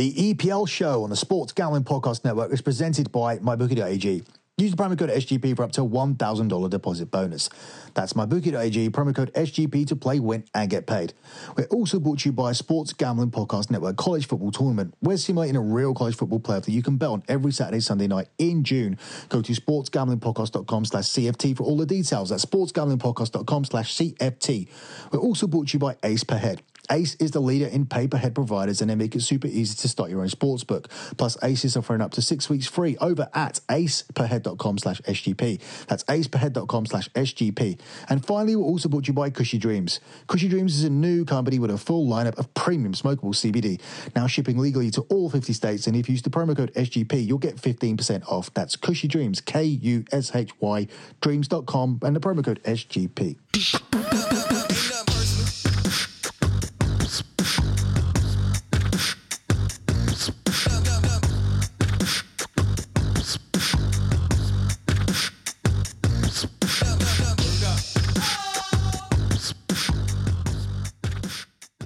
The EPL show on the Sports Gambling Podcast Network is presented by MyBookie.ag. Use the promo code SGP for up to $1,000 deposit bonus. That's MyBookie.ag, promo code SGP to play, win, and get paid. We're also brought to you by Sports Gambling Podcast Network College Football Tournament. We're simulating a real college football playoff that you can bet on every Saturday, Sunday night in June. Go to sportsgamblingpodcast.com slash CFT for all the details. That's sportsgamblingpodcast.com slash CFT. We're also brought to you by Ace Per Head. Ace is the leader in pay-per-head providers and they make it super easy to start your own sports book. Plus, Ace is offering up to six weeks free over at aceperhead.com slash SGP. That's aceperhead.com slash SGP. And finally, we're also brought to you by Kushy Dreams. Kushy Dreams is a new company with a full lineup of premium smokable CBD, now shipping legally to all 50 states. And if you use the promo code SGP, you'll get 15% off. That's Kushy Dreams, K-U-S-H-Y, dreams.com, and the promo code SGP.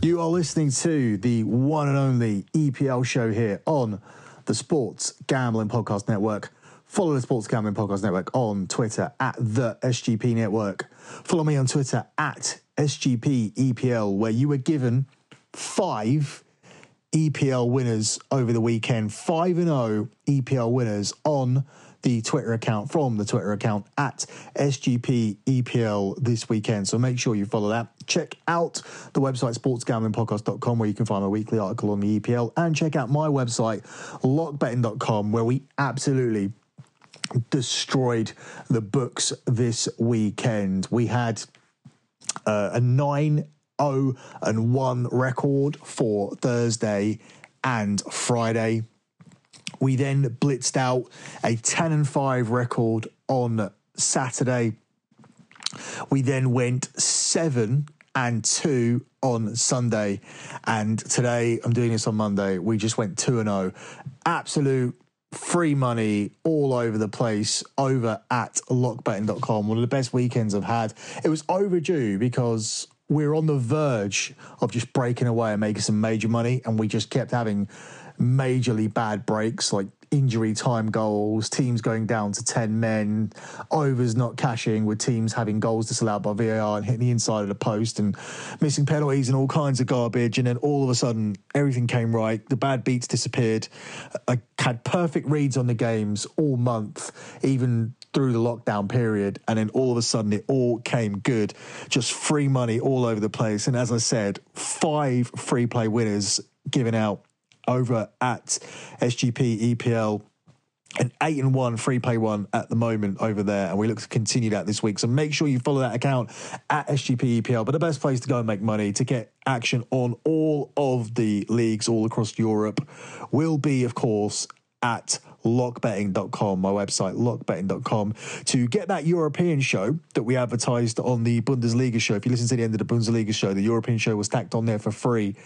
You are listening to the one and only EPL show here on the Sports Gambling Podcast Network. Follow the Sports Gambling Podcast Network on Twitter at the SGP Network. Follow me on Twitter at SGP EPL, where you were given five EPL winners over the weekend. 5 and 0 EPL winners on the Twitter account from the Twitter account at SGP EPL this weekend. So make sure you follow that. Check out the website sportsgamblingpodcast.com where you can find a weekly article on the EPL and check out my website lockbetting.com where we absolutely destroyed the books this weekend. We had uh, a 9 0 and 1 record for Thursday and Friday. We then blitzed out a 10 and 5 record on Saturday. We then went 7 and 2 on Sunday. And today, I'm doing this on Monday, we just went 2 and 0. Absolute free money all over the place over at lockbetting.com. One of the best weekends I've had. It was overdue because we're on the verge of just breaking away and making some major money, and we just kept having majorly bad breaks like injury time goals, teams going down to 10 men, overs not cashing with teams having goals disallowed by VAR and hitting the inside of the post and missing penalties and all kinds of garbage. And then all of a sudden, everything came right. The bad beats disappeared. I had perfect reads on the games all month, even through the lockdown period. And then all of a sudden, it all came good. Just free money all over the place. And as I said, five free play winners given out over at SGP EPL. An eight and one free play one at the moment over there, and we look to continue that this week. So make sure you follow that account at SGP EPL. But the best place to go and make money to get action on all of the leagues all across Europe will be, of course, at lockbetting.com, my website, lockbetting.com, to get that European show that we advertised on the Bundesliga show. If you listen to the end of the Bundesliga show, the European show was tacked on there for free.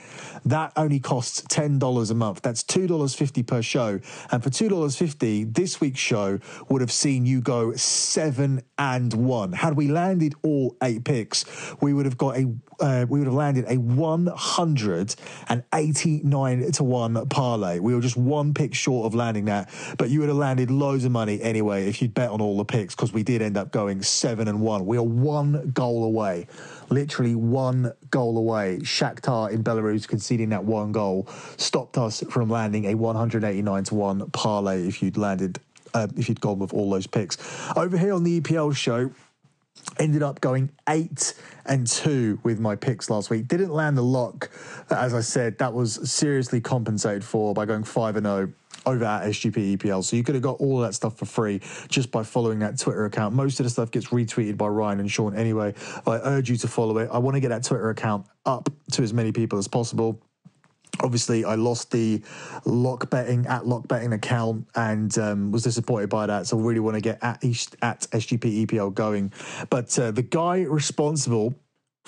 That only costs $10 a month. That's $2.50 per show. And for $2.50, this week's show would have seen you go seven and one. Had we landed all eight picks, we would have got a uh, we would have landed a 189 to 1 parlay. We were just one pick short of landing that, but you would have landed loads of money anyway if you'd bet on all the picks because we did end up going 7 and 1. We are one goal away, literally one goal away. Shakhtar in Belarus conceding that one goal stopped us from landing a 189 to 1 parlay if you'd landed uh, if you'd gone with all those picks. Over here on the EPL show, ended up going eight and two with my picks last week. Didn't land the lock, as I said. That was seriously compensated for by going five and zero over at SGP EPL. So you could have got all that stuff for free just by following that Twitter account. Most of the stuff gets retweeted by Ryan and Sean anyway. I urge you to follow it. I want to get that Twitter account up to as many people as possible obviously I lost the lock betting at lock betting account and um, was disappointed by that. So I really want to get at at SGP EPL going. But uh, the guy responsible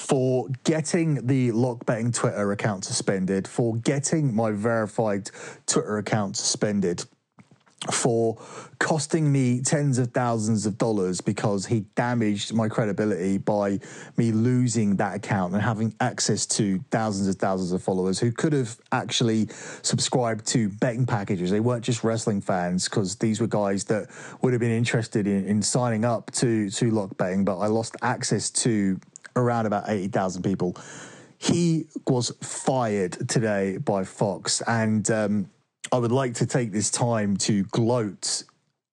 for getting the lock betting Twitter account suspended, for getting my verified Twitter account suspended. for costing me tens of thousands of dollars because he damaged my credibility by me losing that account and having access to thousands and thousands of followers who could have actually subscribed to betting packages. They weren't just wrestling fans because these were guys that would have been interested in, in signing up to, to lock betting, but I lost access to around about 80,000 people. He was fired today by Fox and, um, I would like to take this time to gloat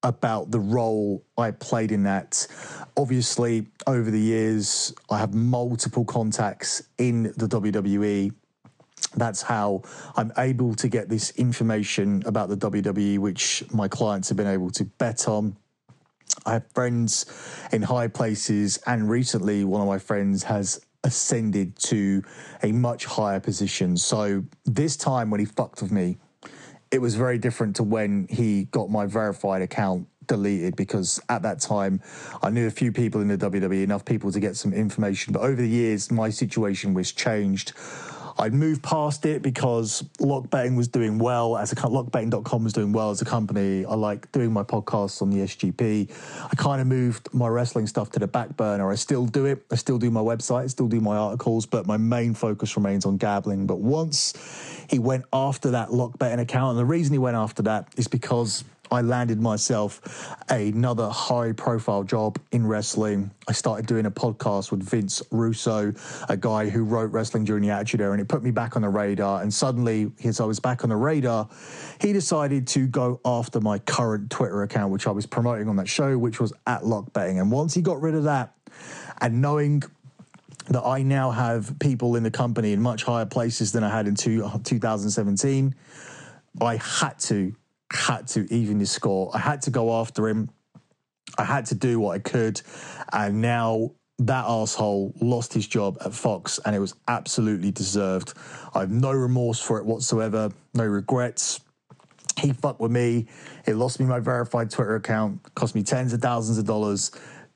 about the role I played in that. Obviously, over the years, I have multiple contacts in the WWE. That's how I'm able to get this information about the WWE, which my clients have been able to bet on. I have friends in high places, and recently, one of my friends has ascended to a much higher position. So, this time when he fucked with me, it was very different to when he got my verified account deleted because at that time I knew a few people in the WWE, enough people to get some information. But over the years, my situation was changed. I'd moved past it because lock betting was doing well as a lockbetting.com was doing well as a company. I like doing my podcasts on the SGP. I kind of moved my wrestling stuff to the back burner. I still do it. I still do my website, I still do my articles, but my main focus remains on gambling. But once he went after that lock betting account, and the reason he went after that is because I landed myself another high profile job in wrestling. I started doing a podcast with Vince Russo, a guy who wrote Wrestling During the Attitude Era, and it put me back on the radar. And suddenly, as I was back on the radar, he decided to go after my current Twitter account, which I was promoting on that show, which was at Lock Betting. And once he got rid of that, and knowing that I now have people in the company in much higher places than I had in two, uh, 2017, I had to had to even his score. I had to go after him. I had to do what I could. And now that asshole lost his job at Fox and it was absolutely deserved. I have no remorse for it whatsoever, no regrets. He fucked with me. It lost me my verified Twitter account, cost me tens of thousands of dollars,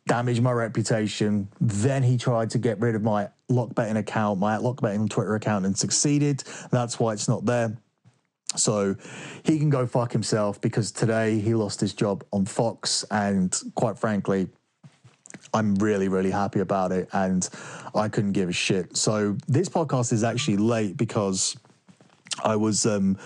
damaged my reputation. Then he tried to get rid of my lock betting account, my lock betting Twitter account, and succeeded. That's why it's not there. So he can go fuck himself because today he lost his job on Fox. And quite frankly, I'm really, really happy about it. And I couldn't give a shit. So this podcast is actually late because I was um,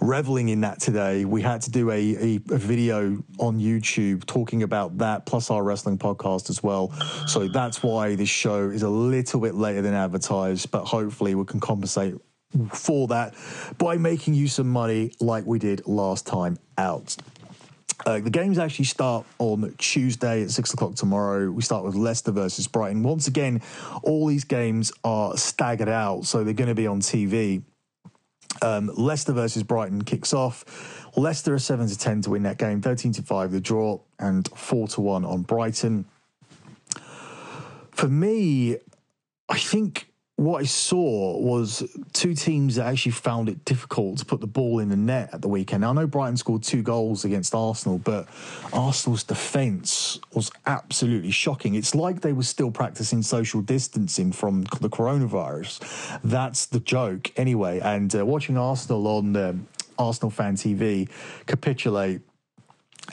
reveling in that today. We had to do a, a, a, video on YouTube talking about that, plus our wrestling podcast as well. So that's why this show is a little bit later than advertised, but hopefully we can compensate for that by making you some money like we did last time out. Uh, the games actually start on Tuesday at six o'clock tomorrow. We start with Leicester versus Brighton. Once again, all these games are staggered out, so they're going to be on TV. Um, Leicester versus Brighton kicks off. Leicester are seven to ten to win that game, thirteen to five the draw, and four to one on Brighton. For me, I think what I saw was two teams that actually found it difficult to put the ball in the net at the weekend. Now, I know Brighton scored two goals against Arsenal, but Arsenal's defence was absolutely shocking. It's like they were still practicing social distancing from the coronavirus. That's the joke, anyway. And uh, watching Arsenal on um, Arsenal fan TV capitulate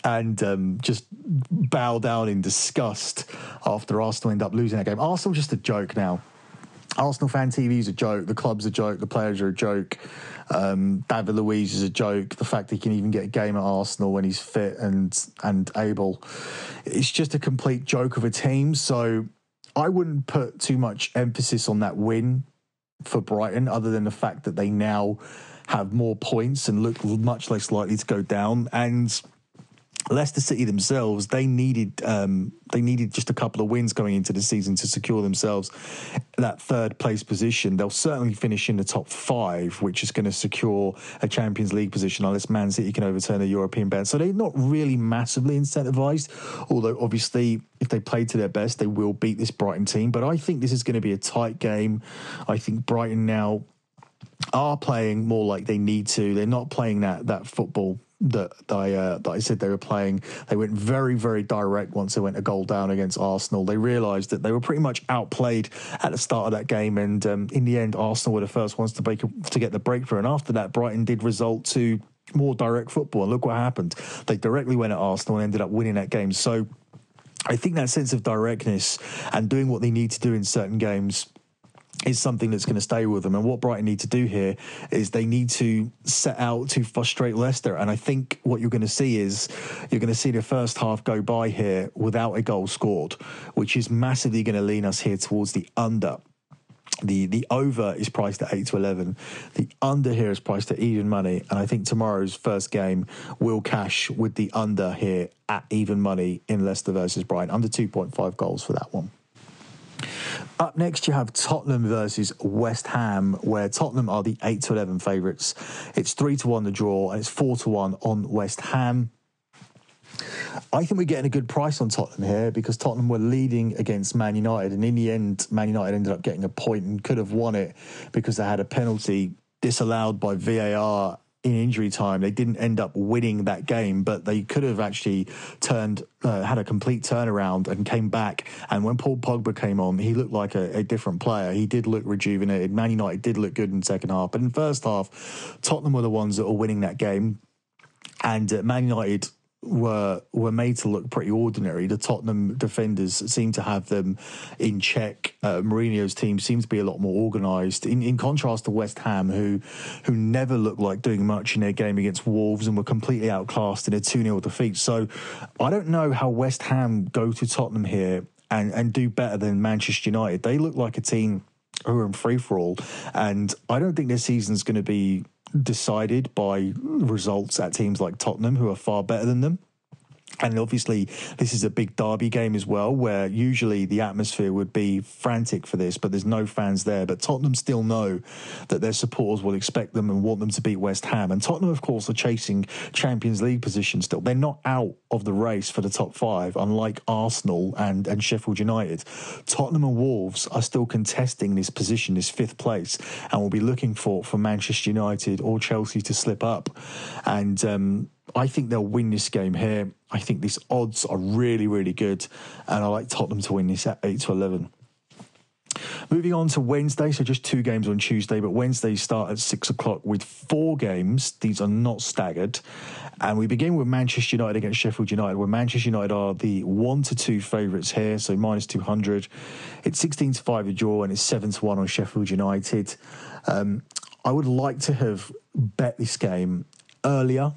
and um, just bow down in disgust after Arsenal end up losing that game. Arsenal just a joke now. Arsenal fan TV is a joke. The club's a joke. The players are a joke. Um, David Luiz is a joke. The fact he can even get a game at Arsenal when he's fit and and able, it's just a complete joke of a team. So I wouldn't put too much emphasis on that win for Brighton, other than the fact that they now have more points and look much less likely to go down. And Leicester City themselves, they needed um, they needed just a couple of wins going into the season to secure themselves that third place position. They'll certainly finish in the top five, which is going to secure a Champions League position unless Man City can overturn a European ban. So they're not really massively incentivized, although obviously if they play to their best, they will beat this Brighton team. But I think this is going to be a tight game. I think Brighton now are playing more like they need to. They're not playing that that football that I uh, that I said they were playing. They went very very direct once they went a goal down against Arsenal. They realised that they were pretty much outplayed at the start of that game, and um, in the end, Arsenal were the first ones to break to get the breakthrough. And after that, Brighton did result to more direct football. And look what happened. They directly went at Arsenal and ended up winning that game. So I think that sense of directness and doing what they need to do in certain games is something that's going to stay with them. And what Brighton need to do here is they need to set out to frustrate Leicester. And I think what you're going to see is you're going to see the first half go by here without a goal scored, which is massively going to lean us here towards the under. The the over is priced at eight to eleven. The under here is priced at even money, and I think tomorrow's first game will cash with the under here at even money in Leicester versus Brighton. Under two point five goals for that one. Up next, you have Tottenham versus West Ham, where Tottenham are the 8 to 11 favourites. It's 3 to 1 the draw, and it's 4 to 1 on West Ham. I think we're getting a good price on Tottenham here because Tottenham were leading against Man United, and in the end, Man United ended up getting a point and could have won it because they had a penalty disallowed by VAR in injury time. They didn't end up winning that game, but they could have actually turned, uh, had a complete turnaround and came back. And when Paul Pogba came on, he looked like a, a, different player. He did look rejuvenated. Man United did look good in second half, but in first half, Tottenham were the ones that were winning that game. And uh, Man United were were made to look pretty ordinary. The Tottenham defenders seem to have them in check. Uh, Mourinho's team seems to be a lot more organised. In, in contrast to West Ham, who who never looked like doing much in their game against Wolves and were completely outclassed in a two 0 defeat. So I don't know how West Ham go to Tottenham here and and do better than Manchester United. They look like a team who are in free for all, and I don't think their season's going to be decided by results at teams like Tottenham, who are far better than them. And obviously, this is a big derby game as well, where usually the atmosphere would be frantic for this, but there's no fans there. But Tottenham still know that their supporters will expect them and want them to beat West Ham. And Tottenham, of course, are chasing Champions League position still. They're not out of the race for the top five, unlike Arsenal and, and Sheffield United. Tottenham and Wolves are still contesting this position, this fifth place, and will be looking for, for Manchester United or Chelsea to slip up. And, um, I think they'll win this game here. I think these odds are really, really good, and I like Tottenham to win this at eight to eleven. Moving on to Wednesday, so just two games on Tuesday, but Wednesday start at six o'clock with four games. These are not staggered. And we begin with Manchester United against Sheffield United, where Manchester United are the one to two favourites here, so minus 200. It's 16 to 5 a draw, and it's 7 to 1 on Sheffield United. Um, I would like to have bet this game earlier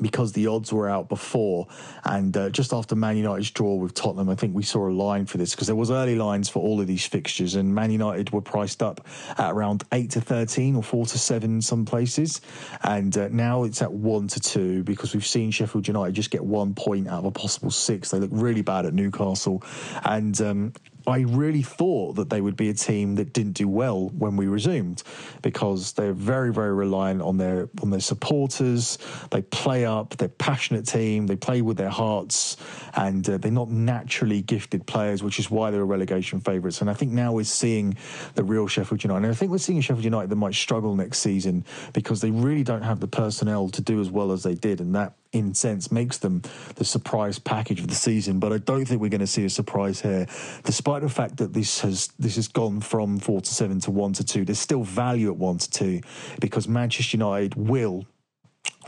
because the odds were out before. And uh, just after Man United's draw with Tottenham, I think we saw a line for this because there was early lines for all of these fixtures, and Man United were priced up at around eight to thirteen or four to seven in some places, and uh, now it's at one to two because we've seen Sheffield United just get one point out of a possible six. They look really bad at Newcastle, and um, I really thought that they would be a team that didn't do well when we resumed because they're very, very reliant on their on their supporters. They play up, they're passionate team, they play with their hearts, and uh, they're not naturally gifted players, which is why they're relegation favourites. And I think now we're seeing the real Sheffield United. And I think we're seeing Sheffield United that might struggle next season because they really don't have the personnel to do as well as they did, and that in sense makes them the surprise package of the season. But I don't think we're going to see a surprise here, despite the fact that this has this has gone from four to seven to one to two. There's still value at one to two because Manchester United will,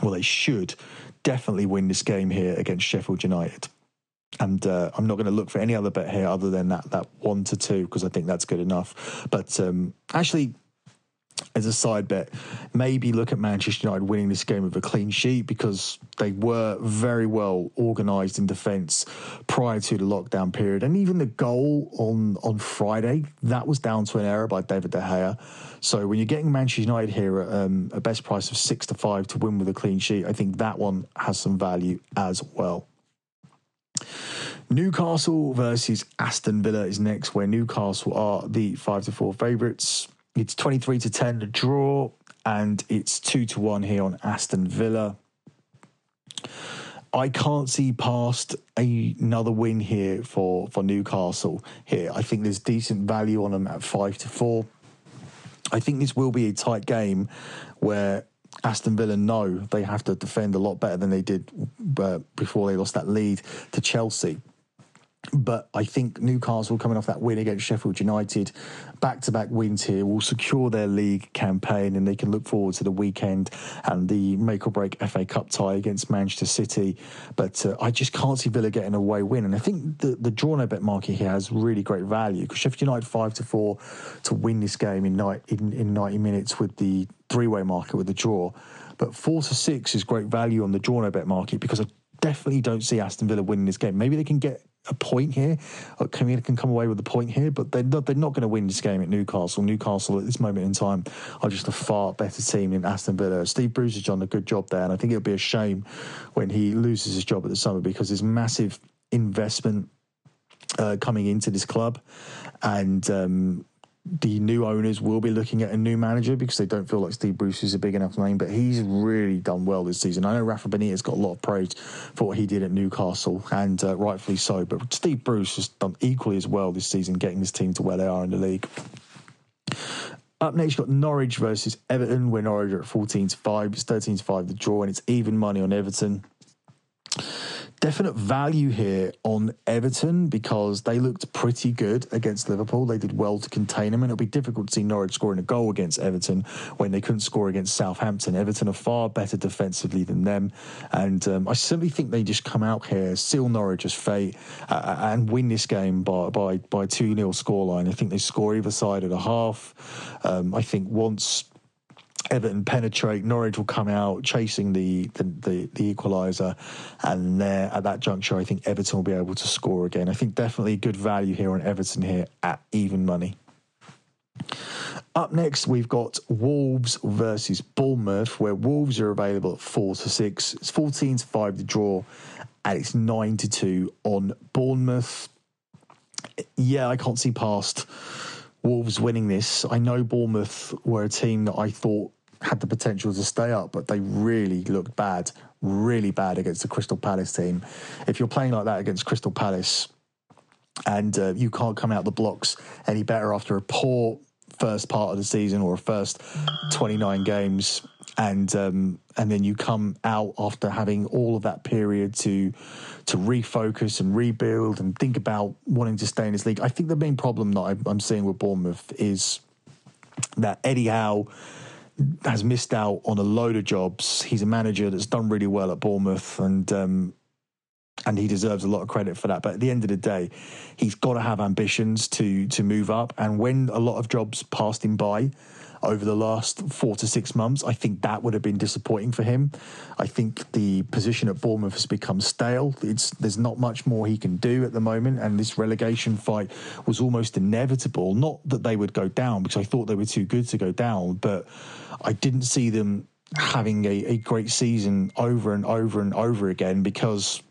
well, they should definitely win this game here against Sheffield United. And uh, I'm not going to look for any other bet here other than that that one to two because I think that's good enough. But um, actually, as a side bet, maybe look at Manchester United winning this game with a clean sheet because they were very well organised in defence prior to the lockdown period. And even the goal on, on Friday, that was down to an error by David De Gea. So when you're getting Manchester United here at um, a best price of six to five to win with a clean sheet, I think that one has some value as well. Newcastle versus Aston Villa is next, where Newcastle are the five to four favourites. It's 23 to 10 to draw, and it's 2 to 1 here on Aston Villa. I can't see past a, another win here for, for Newcastle here. I think there's decent value on them at 5 to 4. I think this will be a tight game where Aston Villa know they have to defend a lot better than they did uh, before they lost that lead to Chelsea. But I think Newcastle coming off that win against Sheffield United, back to back wins here, will secure their league campaign and they can look forward to the weekend and the make or break FA Cup tie against Manchester City. But uh, I just can't see Villa getting a away win. And I think the, the draw no bet market here has really great value because Sheffield United 5 to 4 to win this game in, night, in, in 90 minutes with the three way market with the draw. But 4 to 6 is great value on the draw no bet market because I definitely don't see Aston Villa winning this game. Maybe they can get a point here. Can, can come away with a point here, but they're not, they're not going to win this game at Newcastle. Newcastle at this moment in time are just a far better team than Aston Villa. Steve Bruce has done a good job there, and I think it'll be a shame when he loses his job at the summer because there's massive investment uh, coming into this club, and um, the new owners will be looking at a new manager because they don't feel like Steve Bruce is a big enough name. But he's really done well this season. I know Rafa Benitez got a lot of praise for what he did at Newcastle, and uh, rightfully so. But Steve Bruce has done equally as well this season, getting this team to where they are in the league. Up next, you've got Norwich versus Everton, where Norwich are at 14 to 5. It's 13 to 5 the draw, and it's even money on Everton definite value here on Everton because they looked pretty good against Liverpool. They did well to contain them, and it'll be difficult to see Norwich scoring a goal against Everton when they couldn't score against Southampton. Everton are far better defensively than them, and um, I simply think they just come out here, seal Norwich's fate, uh, uh and win this game by by by two 0 scoreline. I think they score either side at a half. Um, I think once Everton penetrate. Norwich will come out chasing the the, the, the equaliser, and there at that juncture, I think Everton will be able to score again. I think definitely good value here on Everton here at even money. Up next, we've got Wolves versus Bournemouth, where Wolves are available at four to six. It's fourteen to five to draw, and it's nine to two on Bournemouth. Yeah, I can't see past Wolves winning this. I know Bournemouth were a team that I thought had the potential to stay up, but they really looked bad, really bad against the Crystal Palace team. If you're playing like that against Crystal Palace and uh, you can't come out the blocks any better after a poor first part of the season or a first 29 games and um, and then you come out after having all of that period to to refocus and rebuild and think about wanting to stay in this league. I think the main problem that I'm seeing with Bournemouth is that Eddie Howe has missed out on a load of jobs. He's a manager that's done really well at Bournemouth, and um, and he deserves a lot of credit for that. But at the end of the day, he's got to have ambitions to to move up. And when a lot of jobs passed him by, over the last four to six months. I think that would have been disappointing for him. I think the position at Bournemouth has become stale. It's there's not much more he can do at the moment, and this relegation fight was almost inevitable. Not that they would go down because I thought they were too good to go down, but I didn't see them having a, a great season over and over and over again because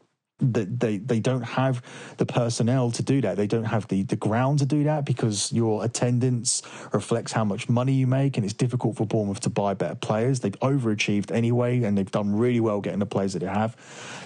they, they don't have the personnel to do that. They don't have the, the ground to do that because your attendance reflects how much money you make, and it's difficult for Bournemouth to buy better players. They've overachieved anyway, and they've done really well getting the players that they have.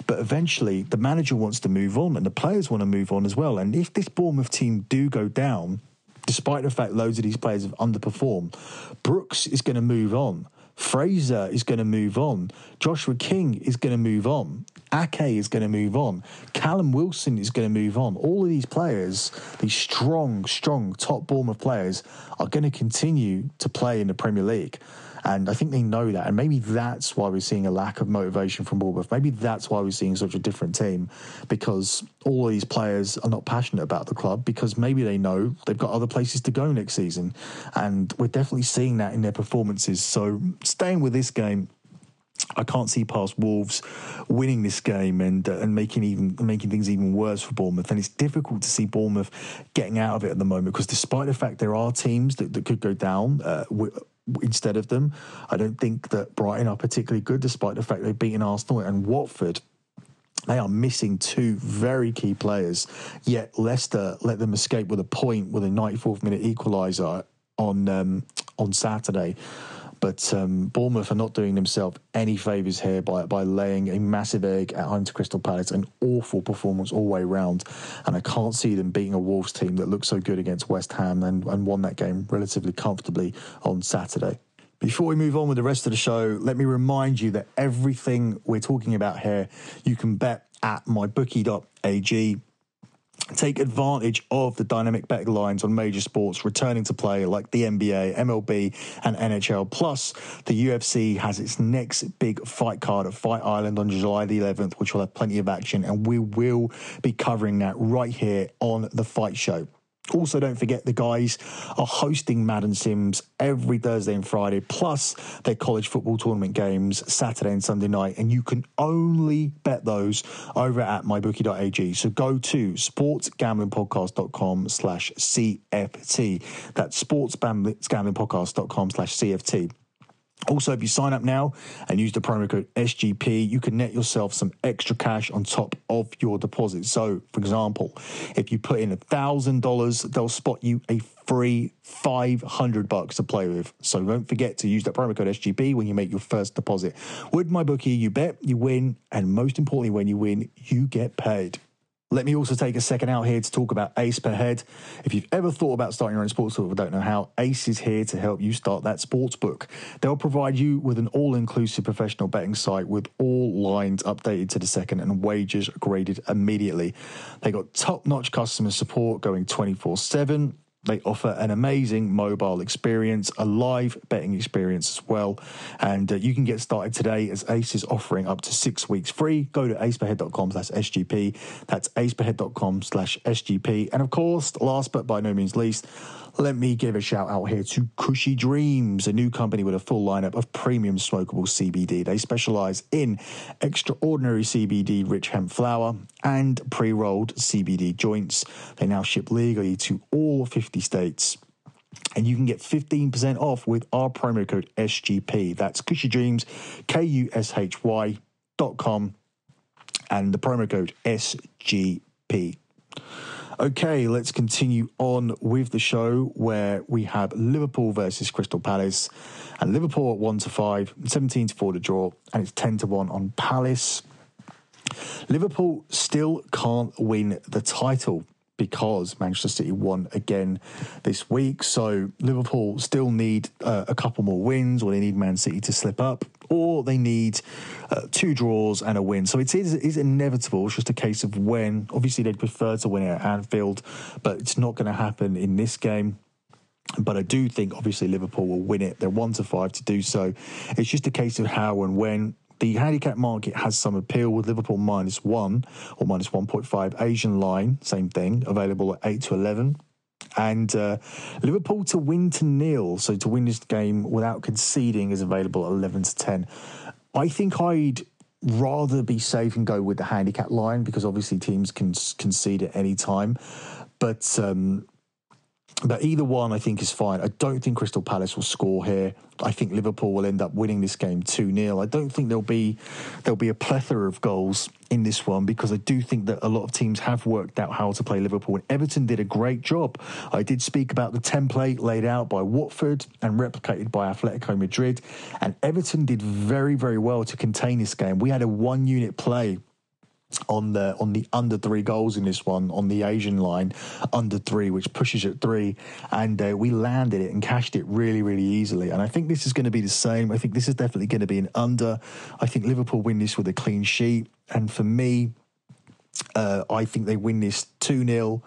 But eventually, the manager wants to move on, and the players want to move on as well. And if this Bournemouth team do go down, despite the fact loads of these players have underperformed, Brooks is going to move on. Fraser is going to move on. Joshua King is going to move on. Ake is going to move on. Callum Wilson is going to move on. All of these players, these strong, strong top Bournemouth players, are going to continue to play in the Premier League. And I think they know that. And maybe that's why we're seeing a lack of motivation from Bournemouth. Maybe that's why we're seeing such a different team because all of these players are not passionate about the club because maybe they know they've got other places to go next season. And we're definitely seeing that in their performances. So staying with this game, I can't see past Wolves winning this game and uh, and making even making things even worse for Bournemouth. And it's difficult to see Bournemouth getting out of it at the moment because despite the fact there are teams that, that could go down. Uh, instead of them. I don't think that Brighton are particularly good, despite the fact they've beaten Arsenal and Watford. They are missing two very key players, yet Leicester let them escape with a point with a 94th minute equaliser on um, on Saturday. But um, Bournemouth are not doing themselves any favours here by, by laying a massive egg at home to Crystal Palace. An awful performance all way round. And I can't see them beating a Wolves team that looked so good against West Ham and, and won that game relatively comfortably on Saturday. Before we move on with the rest of the show, let me remind you that everything we're talking about here, you can bet at mybookie.ag Take advantage of the dynamic betting lines on major sports returning to play like the NBA, MLB, and NHL. Plus, the UFC has its next big fight card at Fight Island on July the 11th, which will have plenty of action, and we will be covering that right here on the Fight Show. Also, don't forget the guys are hosting Madden Sims every Thursday and Friday, plus their college football tournament games Saturday and Sunday night. And you can only bet those over at mybookie.ag. So go to sportsgamblingpodcast.com slash CFT. That's sportsgamblingpodcast.com slash CFT. Also, if you sign up now and use the promo code SGP, you can net yourself some extra cash on top of your deposit. So, for example, if you put in a thousand dollars, they'll spot you a free 500 bucks to play with. So don't forget to use that promo code SGP when you make your first deposit. With my bookie, you bet, you win, and most importantly, when you win, you get paid. Let me also take a second out here to talk about Ace Per Head. If you've ever thought about starting your own sports book but don't know how, Ace is here to help you start that sports book. They'll provide you with an all inclusive professional betting site with all lines updated to the second and wagers graded immediately. They got top notch customer support going 24 7 they offer an amazing mobile experience, a live betting experience as well. And uh, you can get started today as Ace is offering up to six weeks free. Go to aceperhead.com slash SGP. That's aceperhead.com slash SGP. And of course, last but by no means least, let me give a shout out here to Kushy Dreams, a new company with a full lineup of premium smokable CBD. They specialize in extraordinary CBD rich hemp flower and pre rolled CBD joints. They now ship legally to all 50 states. And you can get 15% off with our promo code SGP. That's Kushy Dreams, K U S H Y dot com, and the promo code SGP. Okay, let's continue on with the show where we have Liverpool versus Crystal Palace. And Liverpool at 1 to 5, 17 to 4 to draw, and it's 10 to 1 on Palace. Liverpool still can't win the title because Manchester City won again this week. So Liverpool still need uh, a couple more wins, or they need Man City to slip up, or they need uh, two draws and a win. So it is, it is inevitable. It's just a case of when. Obviously, they'd prefer to win it at Anfield, but it's not going to happen in this game. But I do think obviously Liverpool will win it. They're one to five to do so. It's just a case of how and when the handicap market has some appeal with Liverpool minus one or minus 1.5. Asian line, same thing, available at 8 to 11. And uh, Liverpool to win to nil, so to win this game without conceding, is available at 11 to 10. I think I'd rather be safe and go with the handicap line because obviously teams can concede at any time. But um, but either one, I think, is fine. I don't think Crystal Palace will score here. I think Liverpool will end up winning this game 2 0. I don't think there'll be there'll be a plethora of goals in this one because I do think that a lot of teams have worked out how to play Liverpool. And Everton did a great job. I did speak about the template laid out by Watford and replicated by Atletico Madrid. And Everton did very, very well to contain this game. We had a one unit play on the on the under three goals in this one on the Asian line under three, which pushes at three, and uh, we landed it and cashed it really really easily. And I think this is going to be the same. I think this is definitely going to be an under. I think Liverpool win this with a clean sheet, and for me, uh, I think they win this two 0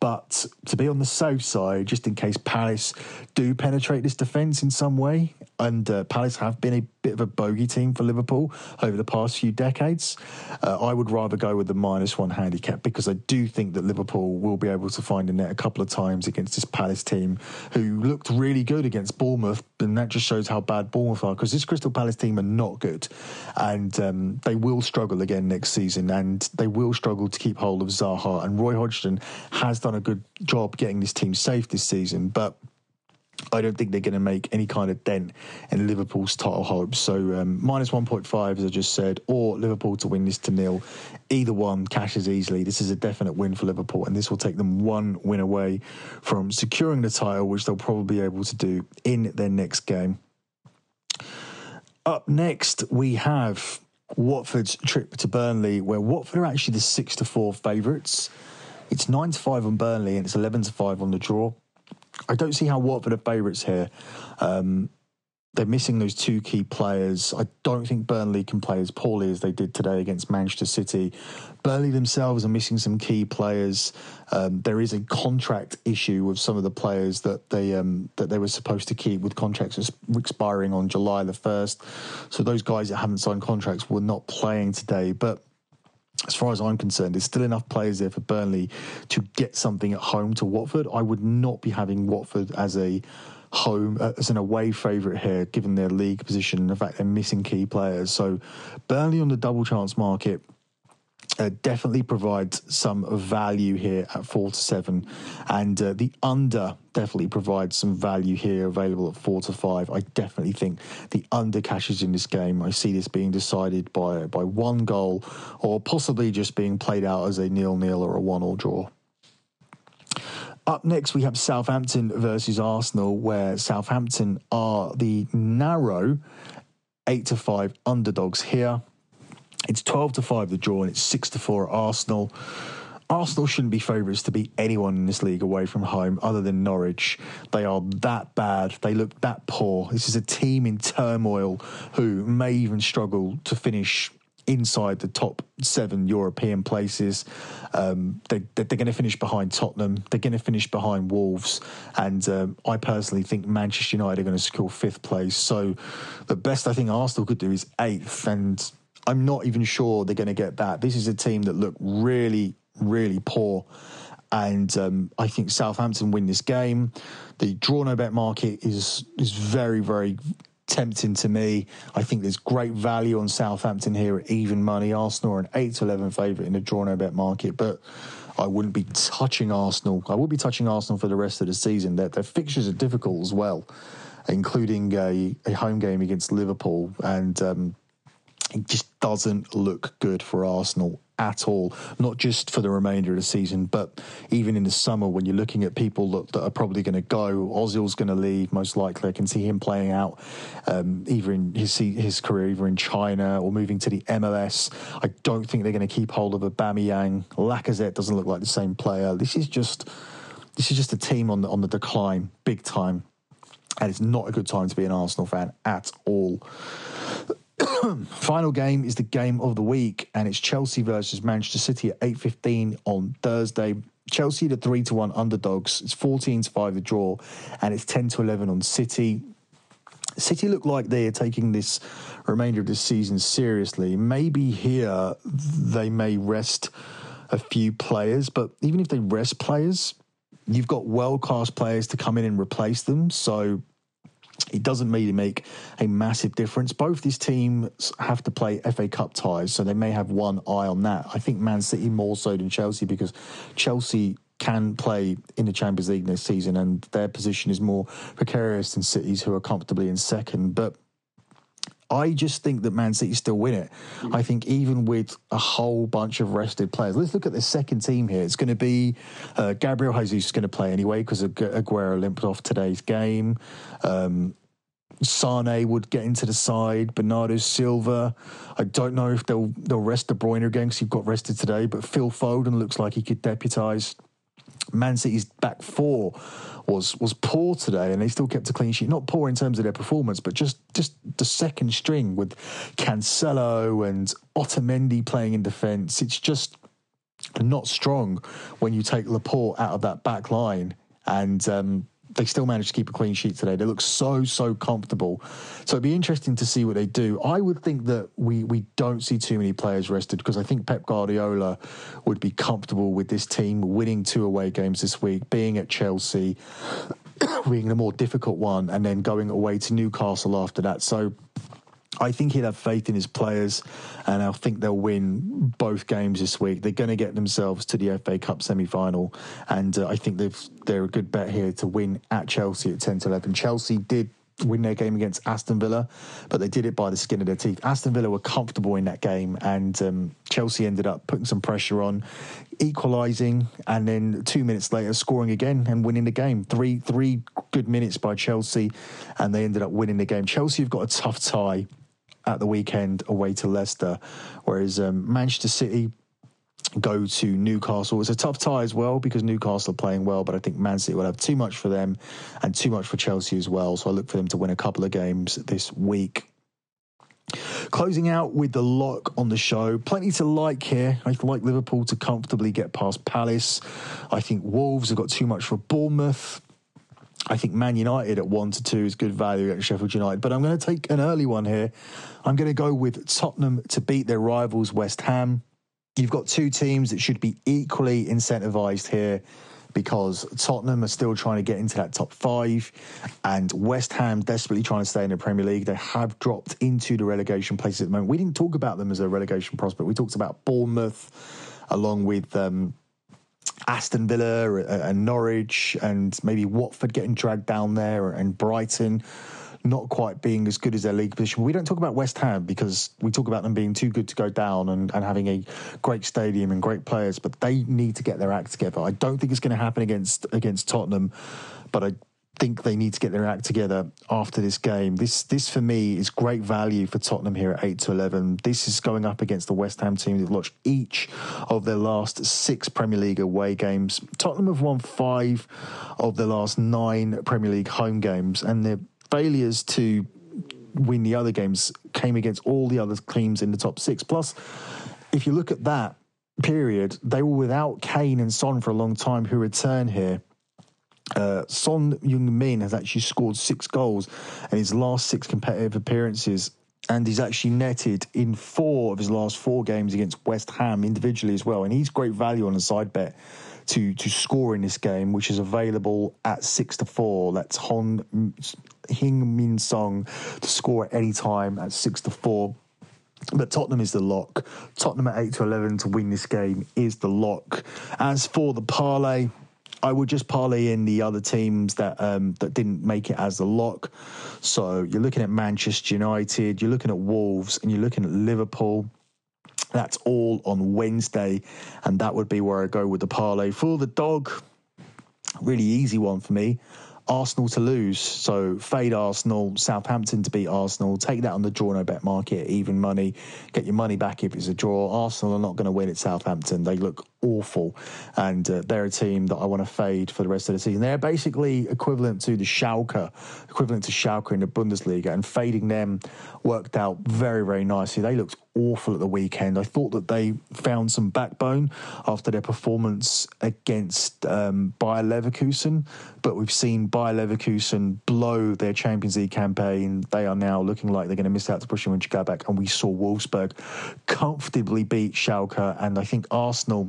but to be on the safe side, just in case Palace do penetrate this defence in some way, and uh, Palace have been a bit of a bogey team for Liverpool over the past few decades. Uh, I would rather go with the minus one handicap because I do think that Liverpool will be able to find a net a couple of times against this Palace team who looked really good against Bournemouth, and that just shows how bad Bournemouth are because this Crystal Palace team are not good, and um, they will struggle again next season, and they will struggle to keep hold of Zaha. And Roy Hodgson has done a good job getting this team safe this season, but I don't think they're going to make any kind of dent in Liverpool's title hopes. So um, minus 1.5, as I just said, or Liverpool to win this to nil. Either one cashes easily. This is a definite win for Liverpool, and this will take them one win away from securing the title, which they'll probably be able to do in their next game. Up next, we have Watford's trip to Burnley, where Watford are actually the six to four favourites. It's nine to five on Burnley, and it's eleven to five on the draw. I don't see how Watford are favourites here. Um, they're missing those two key players. I don't think Burnley can play as poorly as they did today against Manchester City. Burnley themselves are missing some key players. Um, there is a contract issue with some of the players that they um, that they were supposed to keep with contracts expiring on July the first. So those guys that haven't signed contracts were not playing today, but as far as I'm concerned, there's still enough players there for Burnley to get something at home to Watford. I would not be having Watford as a home uh, as an away favourite here, given their league position and the fact they're missing key players. So Burnley on the double chance market. Uh, definitely provides some value here at four to seven, and uh, the under definitely provides some value here available at four to five. I definitely think the under cashes in this game. I see this being decided by by one goal, or possibly just being played out as a nil nil or a one all draw. Up next, we have Southampton versus Arsenal, where Southampton are the narrow eight to five underdogs here. It's 12 to 5 the draw, and it's 6 to 4 Arsenal. Arsenal shouldn't be favourites to beat anyone in this league away from home other than Norwich. They are that bad. They look that poor. This is a team in turmoil who may even struggle to finish inside the top seven European places. Um, they, are going to finish behind Tottenham. They're going to finish behind Wolves. And um, I personally think Manchester United are going to secure fifth place. So the best I think Arsenal could do is eighth. And I'm not even sure they're going to get that. This is a team that look really, really poor. And um, I think Southampton win this game. The draw no bet market is is very, very tempting to me. I think there's great value on Southampton here at even money. Arsenal are an 8 to 11 favourite in the draw no bet market, but I wouldn't be touching Arsenal. I would be touching Arsenal for the rest of the season. Their, their fixtures are difficult as well, including a, a home game against Liverpool. And um, it just doesn't look good for Arsenal at all, not just for the remainder of the season, but even in the summer when you're looking at people that, that are probably going to go. Ozil's going to leave, most likely. I can see him playing out um, either in his his career, either in China or moving to the MLS. I don't think they're going to keep hold of a Aubameyang. Lacazette doesn't look like the same player. This is just this is just a team on the on the decline, big time, and it's not a good time to be an Arsenal fan at all. Final game is the game of the week, and it's Chelsea versus Manchester City at eight fifteen on Thursday. Chelsea the three to one underdogs. It's fourteen to five the draw, and it's ten to eleven on City. City look like they are taking this remainder of this season seriously. Maybe here they may rest a few players, but even if they rest players, you've got world class players to come in and replace them. So it doesn't really make a massive difference. Both these teams have to play FA Cup ties, so they may have one eye on that. I think Man City more so than Chelsea because Chelsea can play in the Champions League this season, and their position is more precarious than City's, who are comfortably in second. But I just think that Man City still win it. I think even with a whole bunch of rested players, let's look at the second team here. It's going to be uh, Gabriel Jesus is going to play anyway because Aguero limped off today's game. Um, Sane would get into the side. Bernardo Silva. I don't know if they'll they'll rest De Bruyne again because he got rested today. But Phil Foden looks like he could deputise. Man City's back four was was poor today, and they still kept a clean sheet. Not poor in terms of their performance, but just just the second string with Cancelo and Otamendi playing in defence. It's just not strong when you take Laporte out of that back line and. Um, they still managed to keep a clean sheet today. They look so so comfortable. So it'd be interesting to see what they do. I would think that we we don't see too many players rested because I think Pep Guardiola would be comfortable with this team winning two away games this week, being at Chelsea, being the more difficult one, and then going away to Newcastle after that. So I think he'll have faith in his players, and I think they'll win both games this week. They're going to get themselves to the FA Cup semi final, and uh, I think they're a good bet here to win at Chelsea at 10 to 11. Chelsea did win their game against Aston Villa, but they did it by the skin of their teeth. Aston Villa were comfortable in that game, and um, Chelsea ended up putting some pressure on, equalising, and then two minutes later scoring again and winning the game. Three three good minutes by Chelsea, and they ended up winning the game. Chelsea have got a tough tie at the weekend away to Leicester, whereas um, Manchester City go to Newcastle. It's a tough tie as well because Newcastle are playing well, but I think Man City will have too much for them and too much for Chelsea as well. So I look for them to win a couple of games this week. Closing out with the lock on the show, plenty to like here. I like Liverpool to comfortably get past Palace. I think Wolves have got too much for Bournemouth. I think Man United at one to two is good value at Sheffield United, but I'm going to take an early one here. I'm going to go with Tottenham to beat their rivals West Ham. You've got two teams that should be equally incentivized here because Tottenham are still trying to get into that top five, and West Ham desperately trying to stay in the Premier League. They have dropped into the relegation places at the moment. We didn't talk about them as a relegation prospect. We talked about Bournemouth, along with um, Aston Villa uh, uh, and Norwich, and maybe Watford getting dragged down there, and Brighton not quite being as good as their league position. We don't talk about West Ham because we talk about them being too good to go down and, and having a great stadium and great players, but they need to get their act together. I don't think it's going to happen against against Tottenham, but I think they need to get their act together after this game. This this for me is great value for Tottenham here at eight to eleven. This is going up against the West Ham team. They've lost each of their last six Premier League away games. Tottenham have won five of their last nine Premier League home games, and they're failures to win the other games came against all the other teams in the top six. Plus, if you look at that period, they were without Kane and Son for a long time, who return here. Uh, Son Heung-min has actually scored six goals in his last six competitive appearances, and he's actually netted in four of his last four games against West Ham individually as well. And he's great value on the side bet to to score in this game, which is available at six to four. That's Hon Hing Min Song to score at any time at six to four. But Tottenham is the lock. Tottenham at eight to eleven to win this game is the lock. As for the parlay, I would just parlay in the other teams that um, that didn't make it as the lock. So you're looking at Manchester United, you're looking at Wolves, and you're looking at Liverpool. That's all on Wednesday, and that would be where I go with the parlay for the dog. Really easy one for me. Arsenal to lose. So fade Arsenal, Southampton to beat Arsenal. Take that on the draw no bet market, even money. Get your money back if it's a draw. Arsenal are not going to win at Southampton. They look awful, and uh, they're a team that I want to fade for the rest of the season. They're basically equivalent to the Schalke, equivalent to Schalke in the Bundesliga, and fading them worked out very, very nicely. They looked awful at the weekend. I thought that they found some backbone after their performance against um, Bayer Leverkusen, but we've seen Bayer Leverkusen blow their Champions League campaign. They are now looking like they're going to miss out to Borussia Mönchengladbach, and we saw Wolfsburg comfortably beat Schalke, and I think Arsenal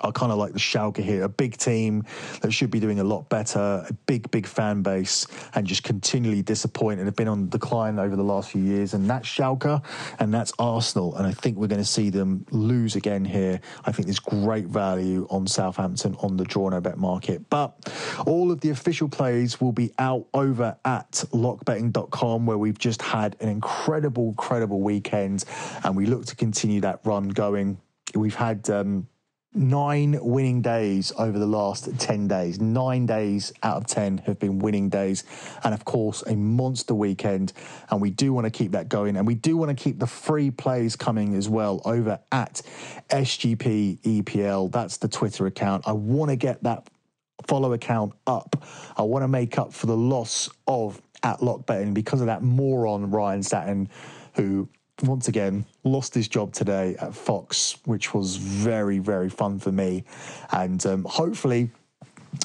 are kind of like the Schalke here, a big team that should be doing a lot better, a big, big fan base, and just continually disappoint and have been on decline over the last few years. And that's Schalke and that's Arsenal. And I think we're going to see them lose again here. I think there's great value on Southampton on the draw no bet market. But all of the official plays will be out over at lockbetting.com, where we've just had an incredible, incredible weekend. And we look to continue that run going. We've had, um, nine winning days over the last 10 days. Nine days out of 10 have been winning days. And of course, a monster weekend. And we do want to keep that going. And we do want to keep the free plays coming as well over at SGP EPL. That's the Twitter account. I want to get that follow account up. I want to make up for the loss of at lock betting because of that moron Ryan Satin who once again lost his job today at Fox, which was very, very fun for me. And um, hopefully,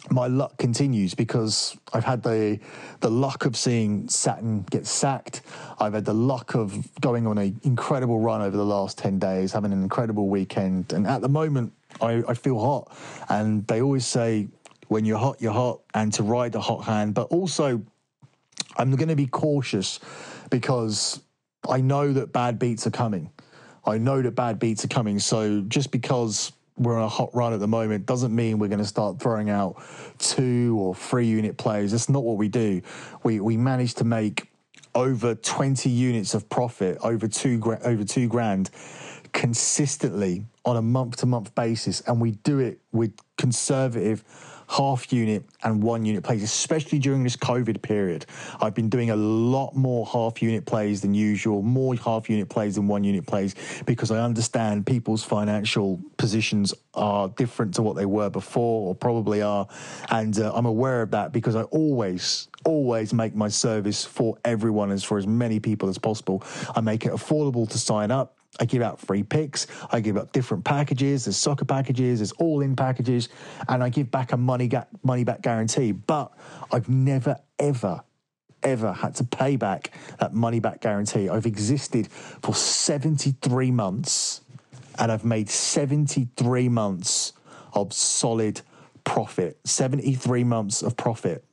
my luck continues because I've had the the luck of seeing Satin get sacked. I've had the luck of going on an incredible run over the last ten days, having an incredible weekend, and at the moment I, I feel hot. And they always say when you're hot, you're hot, and to ride the hot hand. But also, I'm going to be cautious because I know that bad beats are coming. I know that bad beats are coming. So just because we're on a hot run at the moment doesn't mean we're going to start throwing out two or three unit plays. That's not what we do. We we managed to make over 20 units of profit over two over two grand consistently on a month to month basis and we do it with conservative half unit and one unit plays, especially during this COVID period. I've been doing a lot more half unit plays than usual, more half unit plays than one unit plays, because I understand people's financial positions are different to what they were before, or probably are. And uh, I'm aware of that because I always, always make my service for everyone as for as many people as possible. I make it affordable to sign up. I give out free picks. I give out different packages. There's soccer packages. There's all-in packages, and I give back a money ga- money back guarantee. But I've never ever ever had to pay back that money back guarantee. I've existed for 73 months, and I've made 73 months of solid profit. 73 months of profit,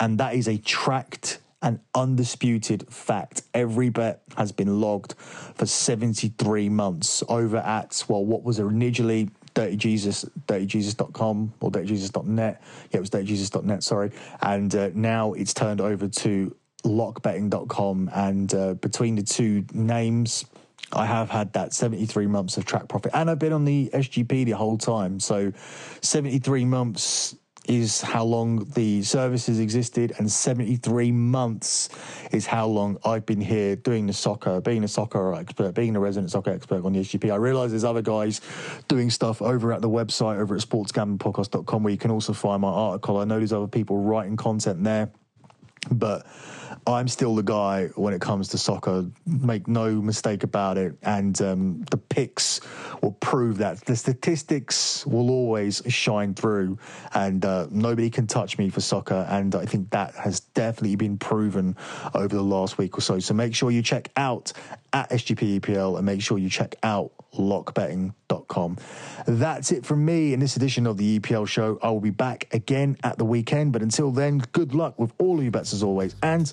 and that is a tracked an undisputed fact. Every bet has been logged for 73 months over at, well, what was originally Dirty Jesus, dirtyjesus.com or dirtyjesus.net. Yeah, it was dirtyjesus.net, sorry. And uh, now it's turned over to lockbetting.com. And uh, between the two names, I have had that 73 months of track profit. And I've been on the SGP the whole time. So 73 months is how long the service has existed, and 73 months is how long I've been here doing the soccer, being a soccer expert, being a resident soccer expert on the SGP. I realize there's other guys doing stuff over at the website, over at sportsgamblingpodcast.com, where you can also find my article. I know there's other people writing content there, but I'm still the guy when it comes to soccer. Make no mistake about it. And um, the picks will prove that. The statistics will always shine through, and uh, nobody can touch me for soccer. And I think that has definitely been proven over the last week or so. So make sure you check out at SGP EPL and make sure you check out lockbetting.com. That's it from me in this edition of the EPL show. I will be back again at the weekend, but until then, good luck with all of your bets as always, and